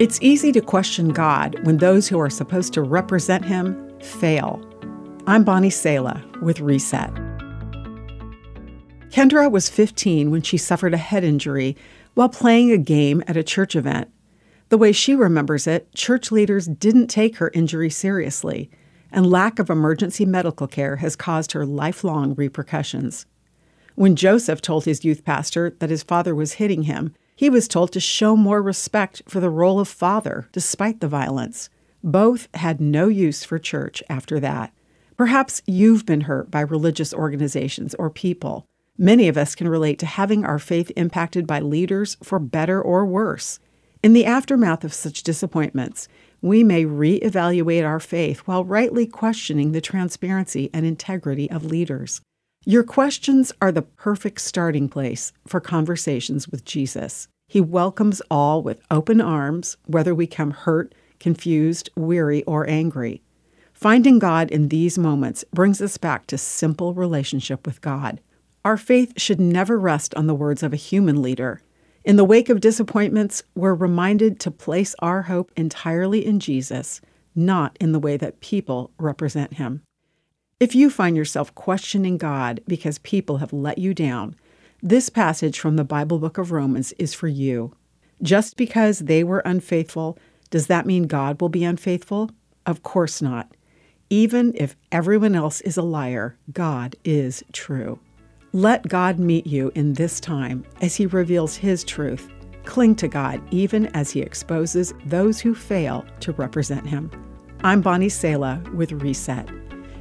It's easy to question God when those who are supposed to represent Him fail. I'm Bonnie Sala with Reset. Kendra was 15 when she suffered a head injury while playing a game at a church event. The way she remembers it, church leaders didn't take her injury seriously, and lack of emergency medical care has caused her lifelong repercussions. When Joseph told his youth pastor that his father was hitting him, he was told to show more respect for the role of father despite the violence. Both had no use for church after that. Perhaps you've been hurt by religious organizations or people. Many of us can relate to having our faith impacted by leaders for better or worse. In the aftermath of such disappointments, we may reevaluate our faith while rightly questioning the transparency and integrity of leaders. Your questions are the perfect starting place for conversations with Jesus. He welcomes all with open arms, whether we come hurt, confused, weary, or angry. Finding God in these moments brings us back to simple relationship with God. Our faith should never rest on the words of a human leader. In the wake of disappointments, we're reminded to place our hope entirely in Jesus, not in the way that people represent him. If you find yourself questioning God because people have let you down, this passage from the Bible book of Romans is for you. Just because they were unfaithful, does that mean God will be unfaithful? Of course not. Even if everyone else is a liar, God is true. Let God meet you in this time as He reveals His truth. Cling to God even as He exposes those who fail to represent Him. I'm Bonnie Sala with Reset.